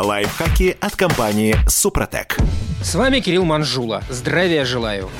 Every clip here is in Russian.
Лайфхаки от компании «Супротек». С вами Кирилл Манжула. Здравия желаю.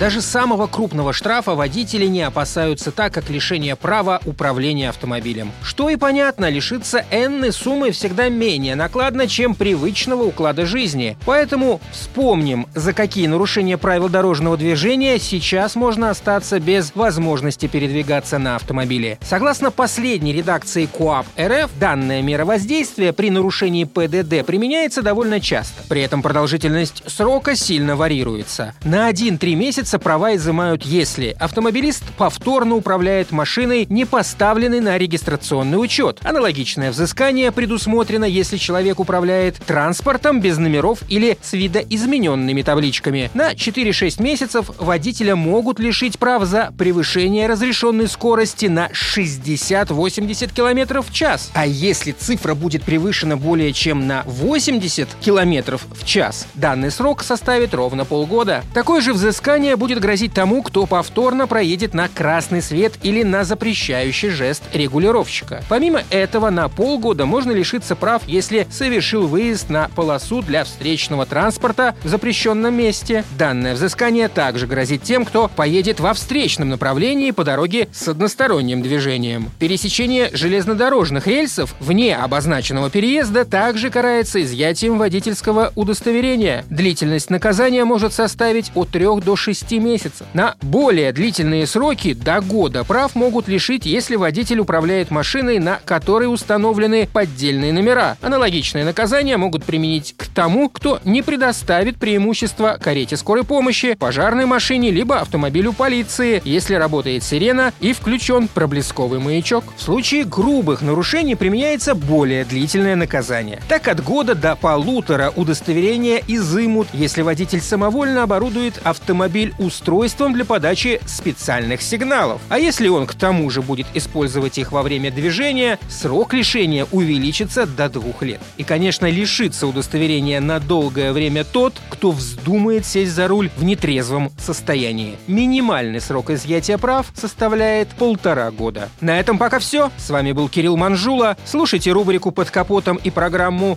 Даже самого крупного штрафа водители не опасаются так, как лишение права управления автомобилем. Что и понятно, лишиться энной суммы всегда менее накладно, чем привычного уклада жизни. Поэтому вспомним, за какие нарушения правил дорожного движения сейчас можно остаться без возможности передвигаться на автомобиле. Согласно последней редакции КОАП РФ, данная мера воздействия при нарушении ПДД применяется довольно часто. При этом продолжительность срока сильно варьируется. На 1-3 месяца права изымают, если автомобилист повторно управляет машиной, не поставленной на регистрационный учет. Аналогичное взыскание предусмотрено, если человек управляет транспортом без номеров или с видоизмененными табличками. На 4-6 месяцев водителя могут лишить прав за превышение разрешенной скорости на 60-80 км в час. А если цифра будет превышена более чем на 80 км в час, данный срок составит ровно полгода. Такое же взыскание будет грозить тому, кто повторно проедет на красный свет или на запрещающий жест регулировщика. Помимо этого, на полгода можно лишиться прав, если совершил выезд на полосу для встречного транспорта в запрещенном месте. Данное взыскание также грозит тем, кто поедет во встречном направлении по дороге с односторонним движением. Пересечение железнодорожных рельсов вне обозначенного переезда также карается изъятием водительского удостоверения. Длительность наказания может составить от 3 до 6 месяцев. На более длительные сроки до года прав могут лишить, если водитель управляет машиной, на которой установлены поддельные номера. Аналогичные наказания могут применить к тому, кто не предоставит преимущество карете скорой помощи, пожарной машине либо автомобилю полиции, если работает сирена и включен проблесковый маячок. В случае грубых нарушений применяется более длительное наказание. Так от года до полутора удостоверения изымут, если водитель самовольно оборудует автомобиль устройством для подачи специальных сигналов. А если он к тому же будет использовать их во время движения, срок лишения увеличится до двух лет. И, конечно, лишится удостоверения на долгое время тот, кто вздумает сесть за руль в нетрезвом состоянии. Минимальный срок изъятия прав составляет полтора года. На этом пока все. С вами был Кирилл Манжула. Слушайте рубрику «Под капотом» и программу